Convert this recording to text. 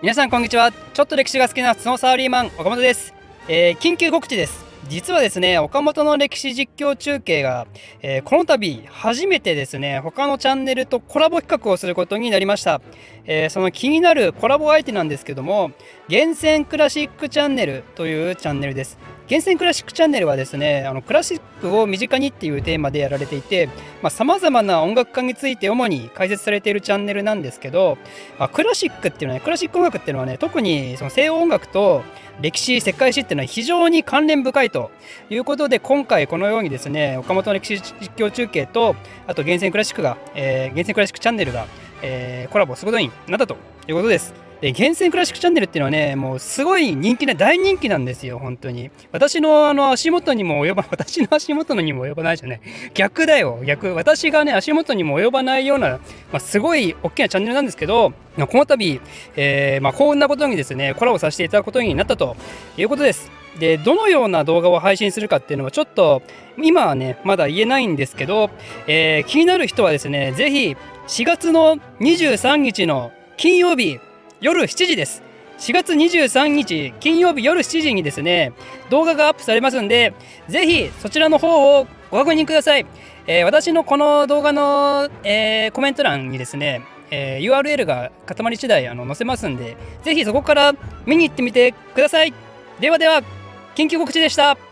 皆さんこんにちは。ちょっと歴史が好きなスノーサーリーマン岡本です、えー緊急告知です。実はですね岡本の歴史実況中継が、えーこの度初めてですね他のチャンネルとコラボ企画をすることになりました、えーその気になるコラボ相手なんですけども厳選クラシックチャンネルというチャンネルです。厳選クラシックチャンネルはですねあのクラシックを身近にっていうテーマでやられていてさまざ、まな音楽家について主に解説されているチャンネルなんですけど、まあクラシックっていうのはねクラシック音楽っていうのはね特にその西洋音楽と歴史世界史っていうのは非常に関連深いということで今回このようにですね岡本の歴史実況中継とあと厳選クラシックが、えー厳選クラシックチャンネルが、えーコラボすることになったということです。で厳選クラシックチャンネルっていうのはねもうすごい人気な大人気なんですよ本当に。私のあの足元にも及ば 私の足元にも及ばないじゃない。逆だよ。逆私がね足元にも及ばないような、まあ、すごい大きなチャンネルなんですけどこの度、えーまあ、幸運なことにですねコラボさせていただくことになったということです。でどのような動画を配信するかっていうのはちょっと今はねまだ言えないんですけど、えー気になる人はですねぜひ4月の23日の金曜日夜7時です。4月23日金曜日夜7時にですね動画がアップされますんでぜひそちらの方をご確認ください、えー私のこの動画の、えーコメント欄にですね、えー URL が固まり次第あの載せますんでぜひそこから見に行ってみてください。ではでは緊急告知でした。